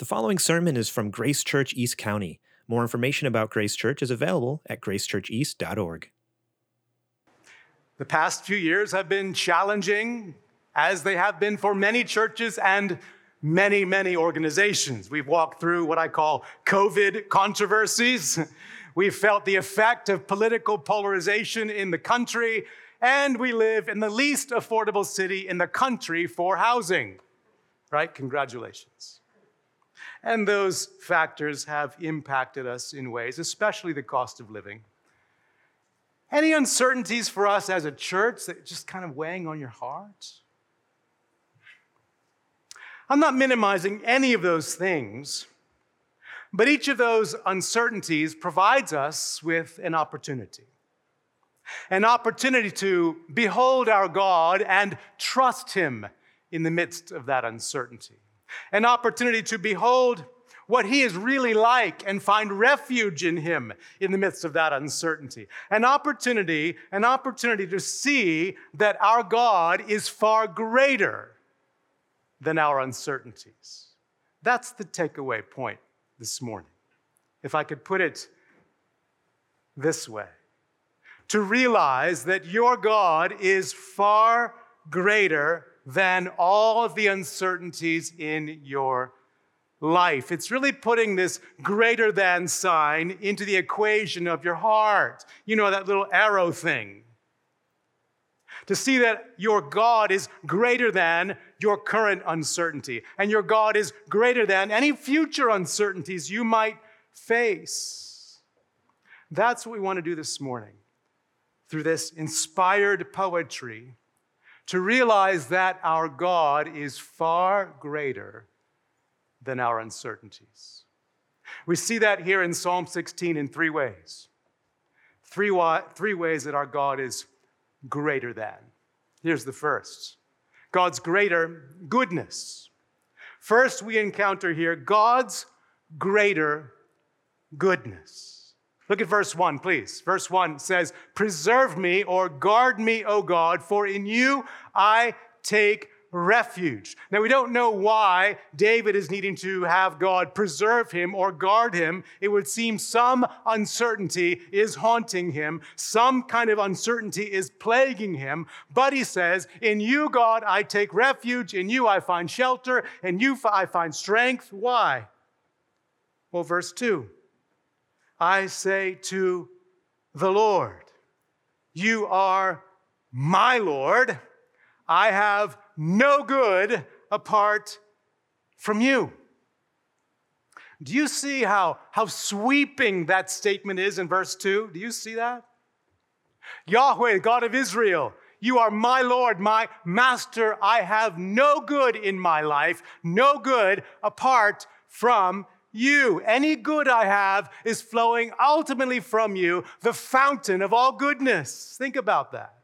The following sermon is from Grace Church East County. More information about Grace Church is available at gracechurcheast.org. The past few years have been challenging, as they have been for many churches and many, many organizations. We've walked through what I call COVID controversies. We've felt the effect of political polarization in the country, and we live in the least affordable city in the country for housing. Right? Congratulations. And those factors have impacted us in ways, especially the cost of living. Any uncertainties for us as a church that just kind of weighing on your heart? I'm not minimizing any of those things, but each of those uncertainties provides us with an opportunity. An opportunity to behold our God and trust Him in the midst of that uncertainty an opportunity to behold what he is really like and find refuge in him in the midst of that uncertainty. An opportunity, an opportunity to see that our God is far greater than our uncertainties. That's the takeaway point this morning. If I could put it this way to realize that your God is far greater than all of the uncertainties in your life. It's really putting this greater than sign into the equation of your heart. You know, that little arrow thing. To see that your God is greater than your current uncertainty, and your God is greater than any future uncertainties you might face. That's what we want to do this morning through this inspired poetry to realize that our God is far greater than our uncertainties. We see that here in Psalm 16 in three ways. Three, three ways that our God is greater than. Here's the first God's greater goodness. First, we encounter here God's greater goodness. Look at verse 1, please. Verse 1 says, Preserve me or guard me, O God, for in you I take refuge. Now, we don't know why David is needing to have God preserve him or guard him. It would seem some uncertainty is haunting him, some kind of uncertainty is plaguing him. But he says, In you, God, I take refuge. In you, I find shelter. In you, I find strength. Why? Well, verse 2 I say to the Lord, You are my Lord. I have no good apart from you. Do you see how, how sweeping that statement is in verse 2? Do you see that? Yahweh, God of Israel, you are my Lord, my master. I have no good in my life, no good apart from you. Any good I have is flowing ultimately from you, the fountain of all goodness. Think about that.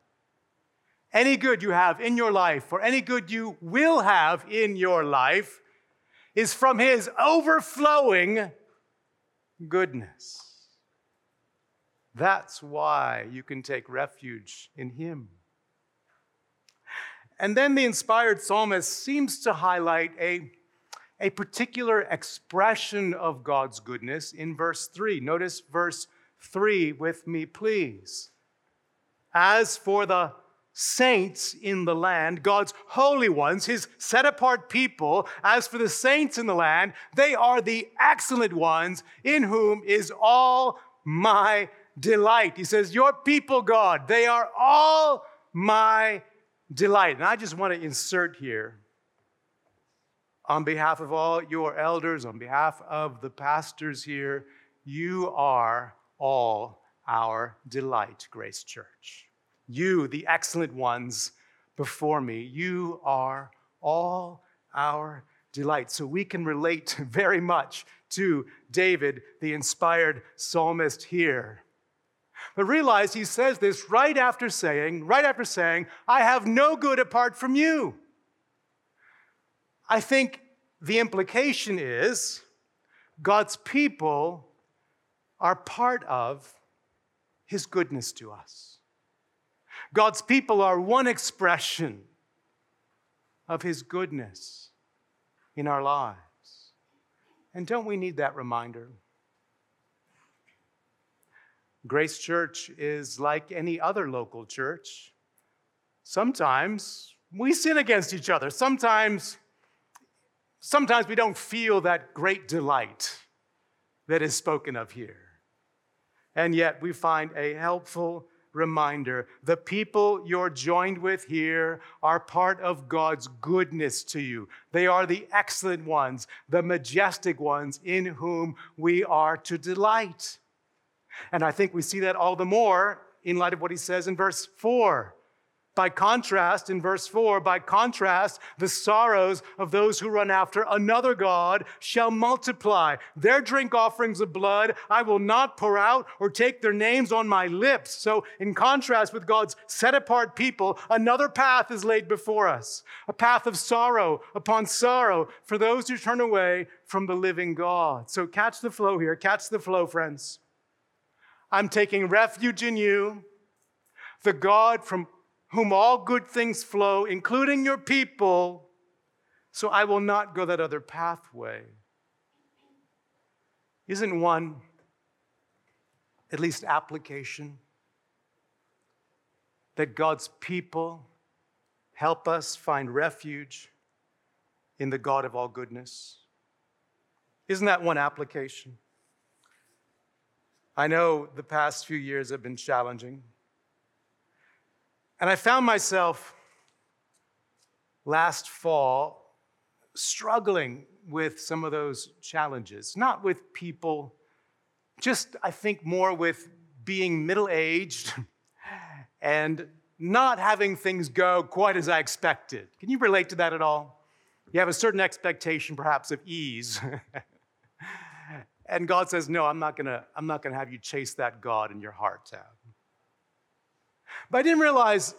Any good you have in your life, or any good you will have in your life, is from His overflowing goodness. That's why you can take refuge in Him. And then the inspired psalmist seems to highlight a a particular expression of God's goodness in verse 3. Notice verse 3 with me, please. As for the saints in the land, God's holy ones, his set apart people, as for the saints in the land, they are the excellent ones in whom is all my delight. He says, Your people, God, they are all my delight. And I just want to insert here on behalf of all your elders, on behalf of the pastors here, you are all our delight, Grace Church. You, the excellent ones before me, you are all our delight. So we can relate very much to David, the inspired psalmist here. But realize he says this right after saying, right after saying, I have no good apart from you. I think the implication is God's people are part of his goodness to us. God's people are one expression of his goodness in our lives. And don't we need that reminder? Grace Church is like any other local church. Sometimes we sin against each other. Sometimes, sometimes we don't feel that great delight that is spoken of here. And yet we find a helpful reminder the people you're joined with here are part of God's goodness to you. They are the excellent ones, the majestic ones in whom we are to delight. And I think we see that all the more in light of what he says in verse 4. By contrast, in verse 4, by contrast, the sorrows of those who run after another God shall multiply. Their drink offerings of blood I will not pour out or take their names on my lips. So, in contrast with God's set apart people, another path is laid before us a path of sorrow upon sorrow for those who turn away from the living God. So, catch the flow here, catch the flow, friends. I'm taking refuge in you, the God from whom all good things flow, including your people, so I will not go that other pathway. Isn't one, at least application, that God's people help us find refuge in the God of all goodness? Isn't that one application? I know the past few years have been challenging. And I found myself last fall struggling with some of those challenges, not with people, just I think more with being middle aged and not having things go quite as I expected. Can you relate to that at all? You have a certain expectation, perhaps, of ease. And God says, No, I'm not gonna, I'm not gonna have you chase that God in your heart tab. But I didn't realize,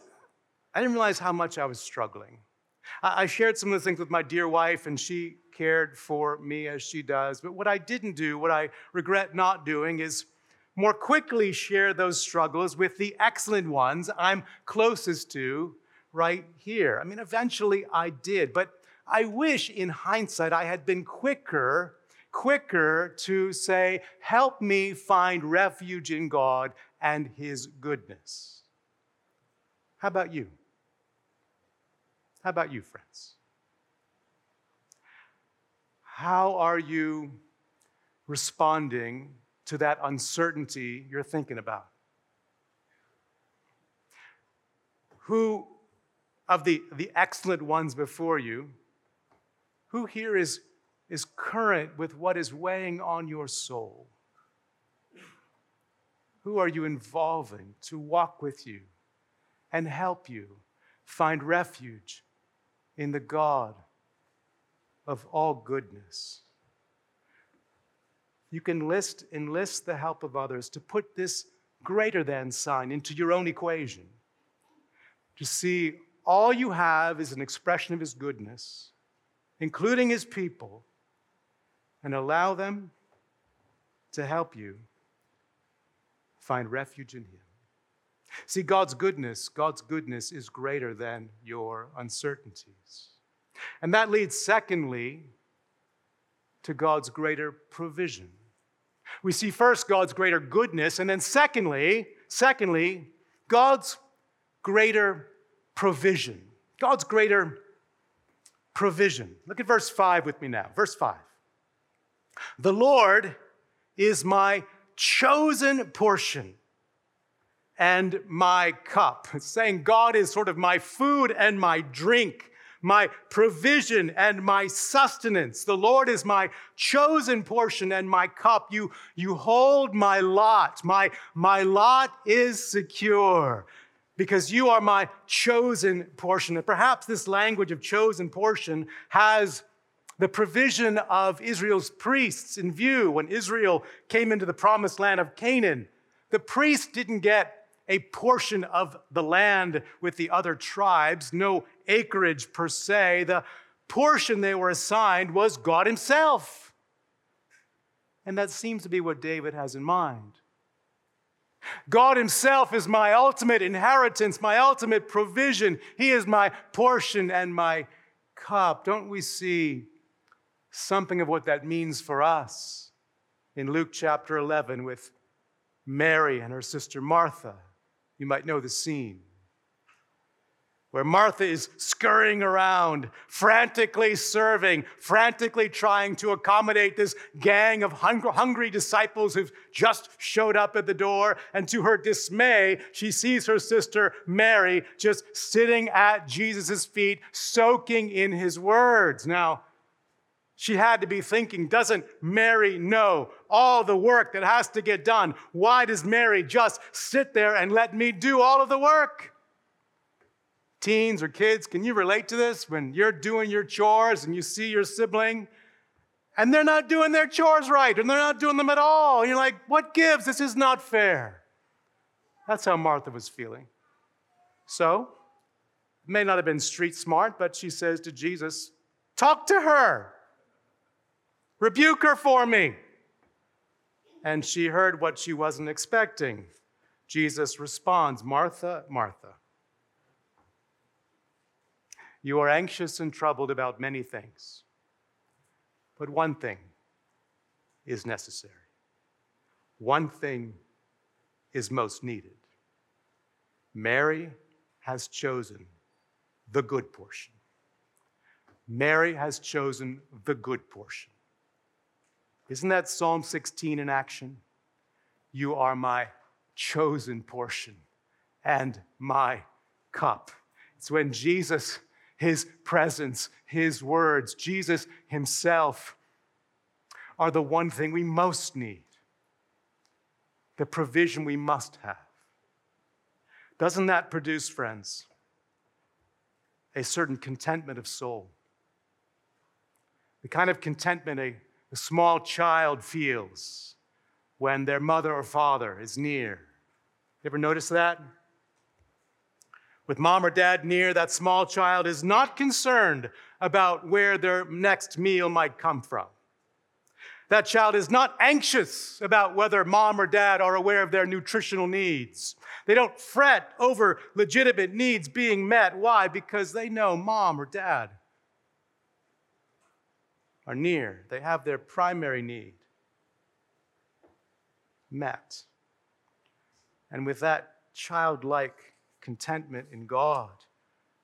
I didn't realize how much I was struggling. I shared some of the things with my dear wife, and she cared for me as she does. But what I didn't do, what I regret not doing, is more quickly share those struggles with the excellent ones I'm closest to right here. I mean, eventually I did, but I wish in hindsight I had been quicker quicker to say, Help me find refuge in God and His goodness. How about you? How about you, friends? How are you responding to that uncertainty you're thinking about? Who of the, the excellent ones before you, who here is is current with what is weighing on your soul? Who are you involving to walk with you and help you find refuge in the God of all goodness? You can list, enlist the help of others to put this greater than sign into your own equation. To see all you have is an expression of His goodness, including His people and allow them to help you find refuge in Him. See, God's goodness, God's goodness is greater than your uncertainties. And that leads, secondly, to God's greater provision. We see first God's greater goodness, and then secondly, secondly, God's greater provision. God's greater provision. Look at verse 5 with me now. Verse 5. The Lord is my chosen portion and my cup. It's saying God is sort of my food and my drink, my provision and my sustenance. The Lord is my chosen portion and my cup. You, you hold my lot. My, my lot is secure because you are my chosen portion. And perhaps this language of chosen portion has the provision of Israel's priests in view when Israel came into the promised land of Canaan. The priests didn't get a portion of the land with the other tribes, no acreage per se. The portion they were assigned was God Himself. And that seems to be what David has in mind. God Himself is my ultimate inheritance, my ultimate provision. He is my portion and my cup. Don't we see something of what that means for us in Luke chapter 11 with Mary and her sister Martha. You might know the scene where Martha is scurrying around, frantically serving, frantically trying to accommodate this gang of hungry disciples who've just showed up at the door. And to her dismay, she sees her sister Mary just sitting at Jesus' feet, soaking in his words. Now, she had to be thinking, doesn't Mary know all the work that has to get done? Why does Mary just sit there and let me do all of the work? Teens or kids, can you relate to this when you're doing your chores and you see your sibling and they're not doing their chores right and they're not doing them at all? And you're like, what gives? This is not fair. That's how Martha was feeling. So, may not have been street smart, but she says to Jesus, Talk to her. Rebuke her for me. And she heard what she wasn't expecting. Jesus responds, Martha, Martha, you are anxious and troubled about many things, but one thing is necessary. One thing is most needed. Mary has chosen the good portion. Mary has chosen the good portion. Isn't that Psalm 16 in action? You are my chosen portion and my cup. It's when Jesus, his presence, his words, Jesus himself are the one thing we most need, the provision we must have. Doesn't that produce, friends, a certain contentment of soul? The kind of contentment a a small child feels when their mother or father is near. You ever notice that? With mom or dad near, that small child is not concerned about where their next meal might come from. That child is not anxious about whether mom or dad are aware of their nutritional needs. They don't fret over legitimate needs being met. Why? Because they know mom or dad are near, they have their primary need met. And with that childlike contentment in God,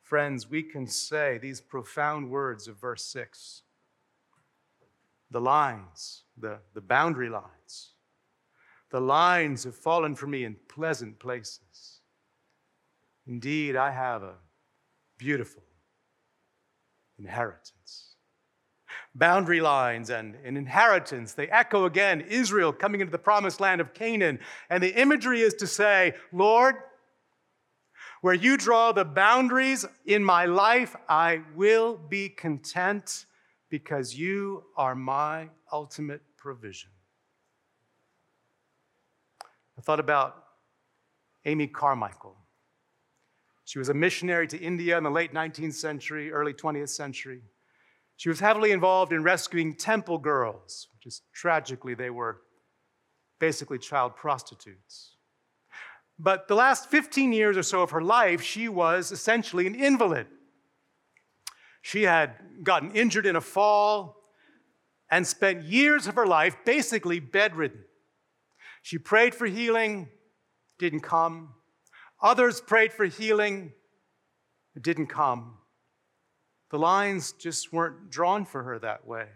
friends, we can say these profound words of verse 6. The lines, the, the boundary lines, the lines have fallen for me in pleasant places. Indeed, I have a beautiful inheritance boundary lines and an inheritance. They echo again Israel coming into the promised land of Canaan. And the imagery is to say, Lord, where you draw the boundaries in my life, I will be content because you are my ultimate provision. I thought about Amy Carmichael. She was a missionary to India in the late 19th century, early 20th century. She was heavily involved in rescuing temple girls, which is tragically, they were basically child prostitutes. But the last 15 years or so of her life, she was essentially an invalid. She had gotten injured in a fall and spent years of her life basically bedridden. She prayed for healing, didn't come. Others prayed for healing, didn't come. The lines just weren't drawn for her that way.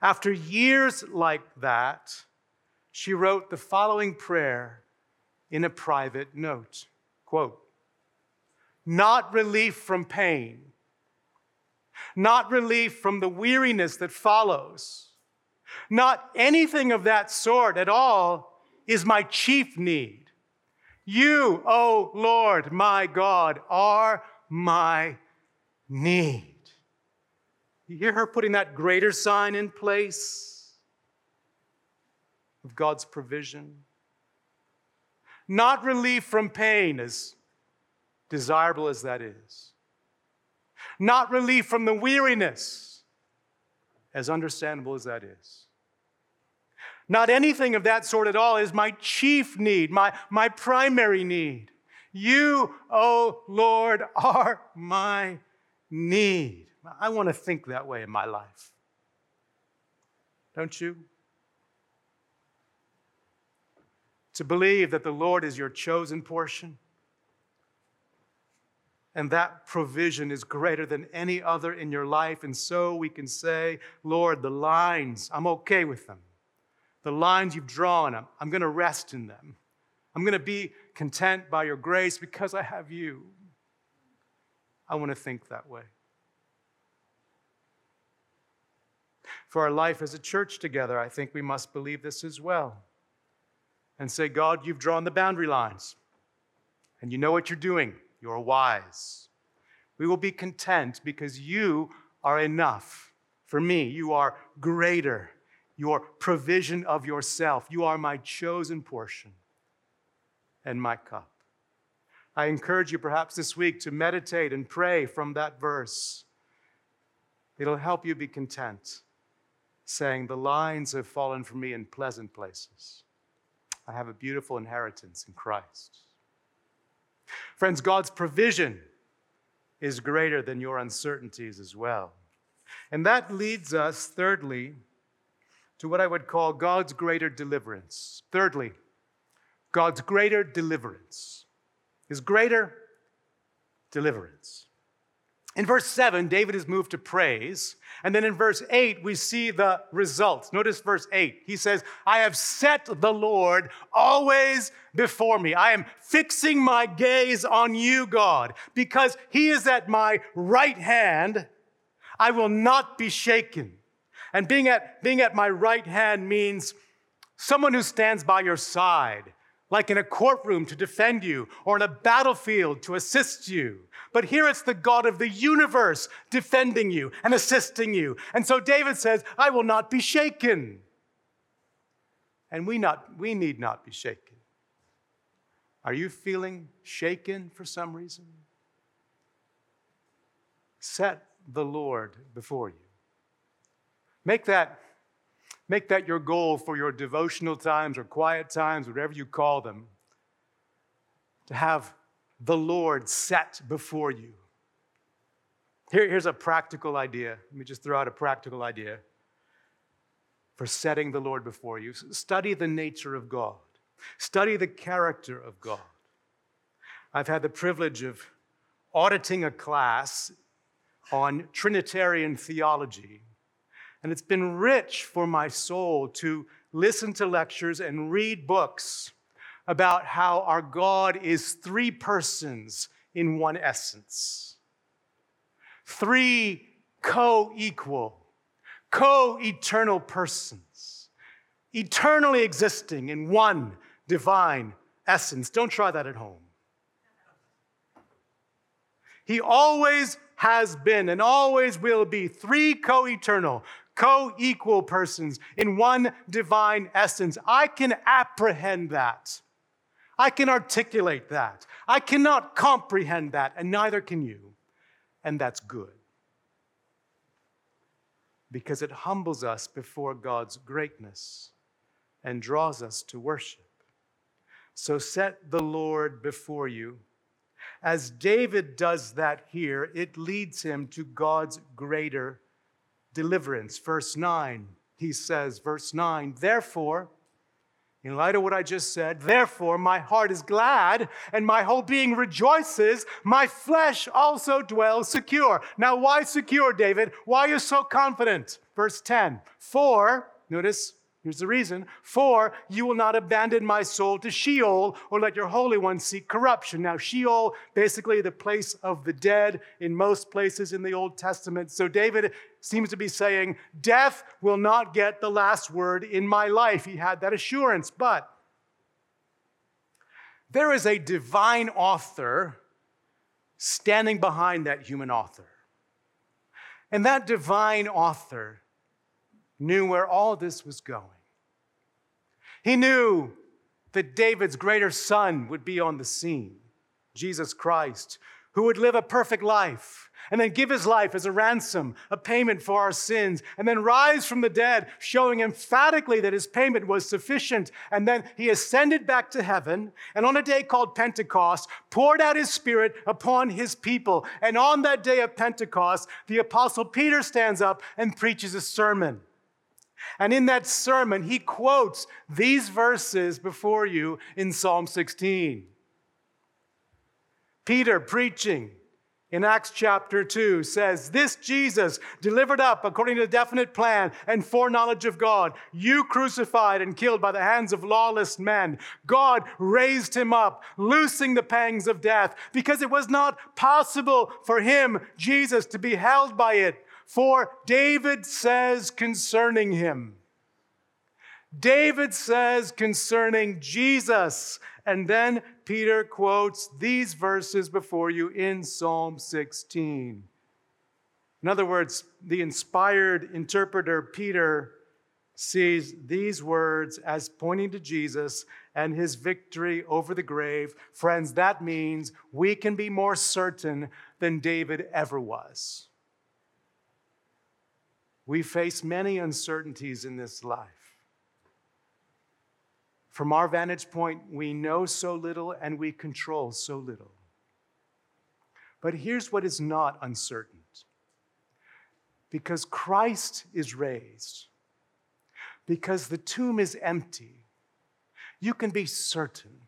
After years like that, she wrote the following prayer in a private note quote, Not relief from pain, not relief from the weariness that follows, not anything of that sort at all is my chief need. You, O oh Lord, my God, are my need. You hear her putting that greater sign in place of God's provision? Not relief from pain, as desirable as that is. Not relief from the weariness, as understandable as that is. Not anything of that sort at all is my chief need, my, my primary need. You, O oh Lord, are my need. I want to think that way in my life. don't you? To believe that the Lord is your chosen portion and that provision is greater than any other in your life. And so we can say, Lord, the lines, I'm okay with them. The lines you've drawn, I'm, I'm going to rest in them. I'm going to be content by your grace because I have you. I want to think that way. For our life as a church together, I think we must believe this as well. And say, God, you've drawn the boundary lines, and you know what you're doing. You're wise. We will be content because you are enough for me. You are greater. Your provision of yourself. You are my chosen portion and my cup. I encourage you perhaps this week to meditate and pray from that verse. It'll help you be content, saying, The lines have fallen for me in pleasant places. I have a beautiful inheritance in Christ. Friends, God's provision is greater than your uncertainties as well. And that leads us, thirdly, to what I would call God's greater deliverance. Thirdly, God's greater deliverance. His greater deliverance. In verse 7, David is moved to praise. And then in verse 8, we see the results. Notice verse 8. He says, I have set the Lord always before me. I am fixing my gaze on you, God, because he is at my right hand. I will not be shaken. And being at, being at my right hand means someone who stands by your side, like in a courtroom to defend you or in a battlefield to assist you. But here it's the God of the universe defending you and assisting you. And so David says, I will not be shaken. And we, not, we need not be shaken. Are you feeling shaken for some reason? Set the Lord before you. Make that, make that your goal for your devotional times or quiet times, whatever you call them, to have the Lord set before you. Here, here's a practical idea. Let me just throw out a practical idea for setting the Lord before you. Study the nature of God, study the character of God. I've had the privilege of auditing a class on Trinitarian theology, and it's been rich for my soul to listen to lectures and read books about how our God is three persons in one essence. Three co equal, co eternal persons, eternally existing in one divine essence. Don't try that at home. He always has been and always will be three co eternal, co equal persons in one divine essence. I can apprehend that. I can articulate that. I cannot comprehend that, and neither can you. And that's good. Because it humbles us before God's greatness and draws us to worship. So set the Lord before you. As David does that here, it leads him to God's greater deliverance. Verse 9, he says, verse 9, therefore, in light of what I just said, therefore my heart is glad and my whole being rejoices. My flesh also dwells secure. Now, why secure, David? Why are you so confident? Verse 10 For, notice, Here's the reason For you will not abandon my soul to Sheol or let your Holy One seek corruption. Now, Sheol, basically the place of the dead in most places in the Old Testament. So, David seems to be saying, Death will not get the last word in my life. He had that assurance. But there is a divine author standing behind that human author. And that divine author knew where all this was going. He knew that David's greater son would be on the scene, Jesus Christ, who would live a perfect life and then give his life as a ransom, a payment for our sins, and then rise from the dead, showing emphatically that his payment was sufficient. And then he ascended back to heaven, and on a day called Pentecost, poured out his spirit upon his people. And on that day of Pentecost, the apostle Peter stands up and preaches a sermon. And in that sermon, he quotes these verses before you in Psalm 16. Peter preaching in Acts chapter 2 says, This Jesus, delivered up according to the definite plan and foreknowledge of God, you crucified and killed by the hands of lawless men. God raised him up, loosing the pangs of death, because it was not possible for him, Jesus, to be held by it. For David says concerning him, David says concerning Jesus, and then Peter quotes these verses before you in Psalm 16. In other words, the inspired interpreter Peter sees these words as pointing to Jesus and his victory over the grave. Friends, that means we can be more certain than David ever was. We face many uncertainties in this life. From our vantage point, we know so little and we control so little. But here's what is not uncertain because Christ is raised, because the tomb is empty, you can be certain,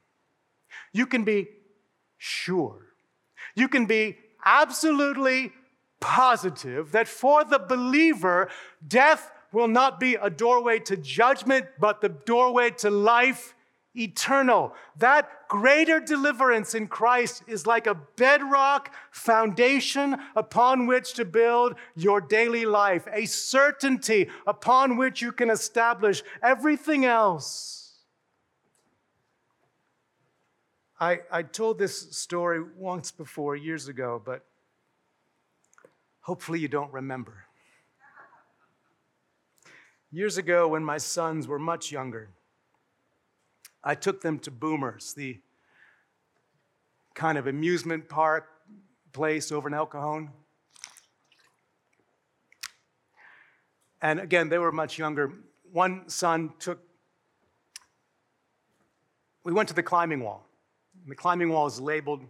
you can be sure, you can be absolutely positive that for the believer, death will not be a doorway to judgment, but the doorway to life eternal. That greater deliverance in Christ is like a bedrock foundation upon which to build your daily life, a certainty upon which you can establish everything else. I, I told this story once before, years ago, but hopefully you don't remember. Years ago, when my sons were much younger, I took them to Boomers, the kind of amusement park place over in El Cajon. And again, they were much younger. One son took, we went to the climbing wall. The climbing wall is labeled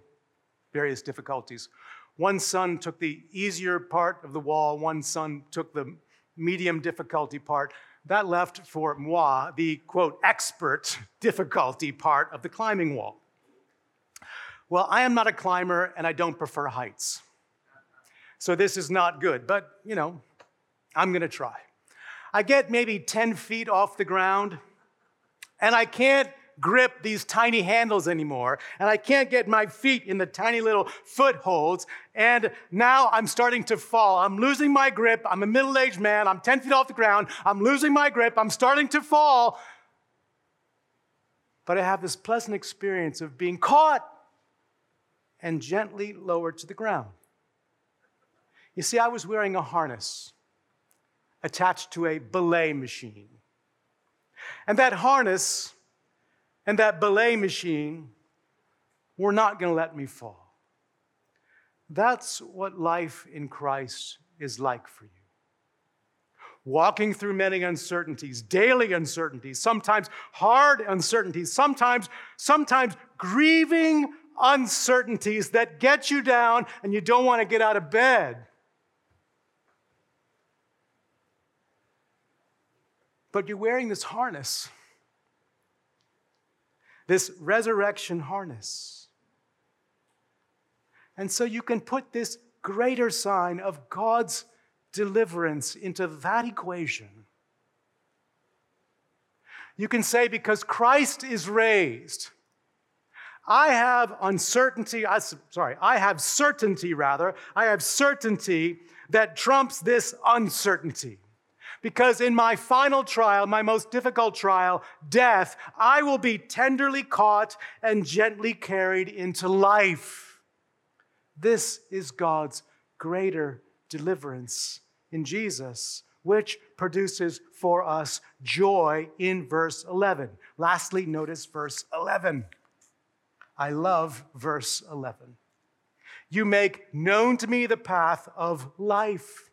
various difficulties. One son took the easier part of the wall, one son took the medium difficulty part. That left for moi the quote, expert difficulty part of the climbing wall. Well, I am not a climber and I don't prefer heights. So this is not good, but you know, I'm gonna try. I get maybe 10 feet off the ground and I can't grip these tiny handles anymore, and I can't get my feet in the tiny little footholds, and now I'm starting to fall. I'm losing my grip. I'm a middle aged man. I'm 10 feet off the ground. I'm losing my grip. I'm starting to fall. But I have this pleasant experience of being caught and gently lowered to the ground. You see, I was wearing a harness attached to a belay machine. And that harness and that belay machine were not going to let me fall. That's what life in Christ is like for you. Walking through many uncertainties, daily uncertainties, sometimes hard uncertainties, sometimes, sometimes grieving uncertainties that get you down and you don't want to get out of bed. But you're wearing this harness this resurrection harness. And so you can put this greater sign of God's deliverance into that equation. You can say, because Christ is raised, I have uncertainty, I, sorry, I have certainty rather, I have certainty that trumps this uncertainty. Because in my final trial, my most difficult trial, death, I will be tenderly caught and gently carried into life. This is God's greater deliverance in Jesus, which produces for us joy in verse 11. Lastly, notice verse 11. I love verse 11. You make known to me the path of life.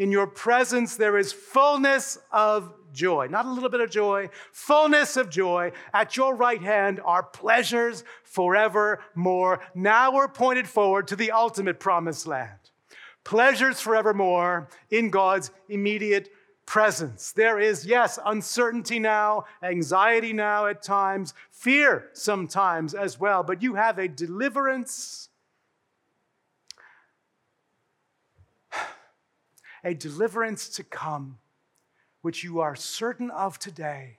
In your presence, there is fullness of joy. Not a little bit of joy, fullness of joy. At your right hand are pleasures forevermore. Now we're pointed forward to the ultimate promised land. Pleasures forevermore in God's immediate presence. There is, yes, uncertainty now, anxiety now at times, fear sometimes as well, but you have a deliverance. A deliverance to come, which you are certain of today,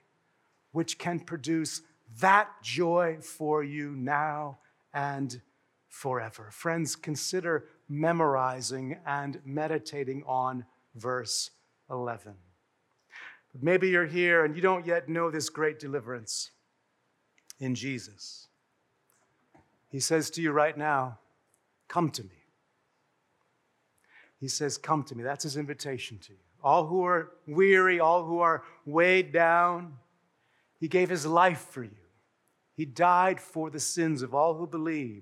which can produce that joy for you now and forever. Friends, consider memorizing and meditating on verse 11. But maybe you're here and you don't yet know this great deliverance in Jesus. He says to you right now, Come to me. He says, Come to me. That's his invitation to you. All who are weary, all who are weighed down, he gave his life for you. He died for the sins of all who believe.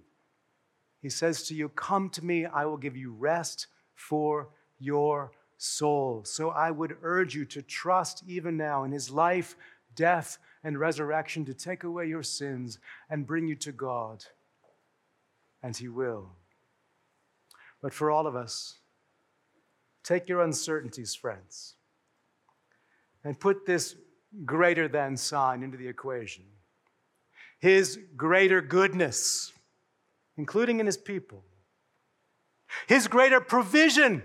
He says to you, Come to me, I will give you rest for your soul. So I would urge you to trust even now in his life, death, and resurrection to take away your sins and bring you to God. And he will. But for all of us, take your uncertainties, friends, and put this greater than sign into the equation. His greater goodness including in his people. His greater provision,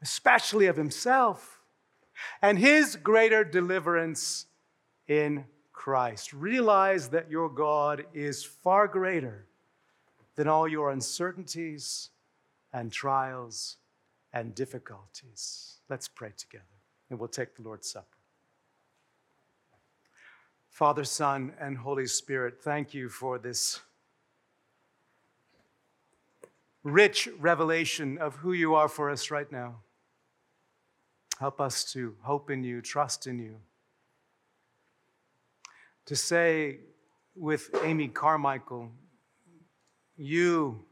especially of himself, and his greater deliverance in Christ. Realize that your God is far greater than all your uncertainties and trials and difficulties. Let's pray together, and we'll take the Lord's Supper. Father, Son, and Holy Spirit, thank you for this rich revelation of who you are for us right now. Help us to hope in you, trust in you. To say with Amy Carmichael, You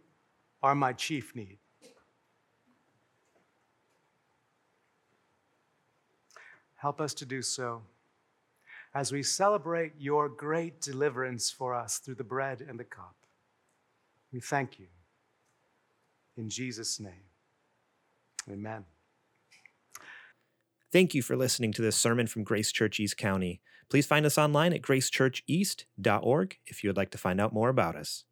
are my chief need. Help us to do so as we celebrate your great deliverance for us through the bread and the cup. We thank you. In Jesus' name, amen. Thank you for listening to this sermon from Grace Church East County. Please find us online at gracechurcheast.org if you would like to find out more about us.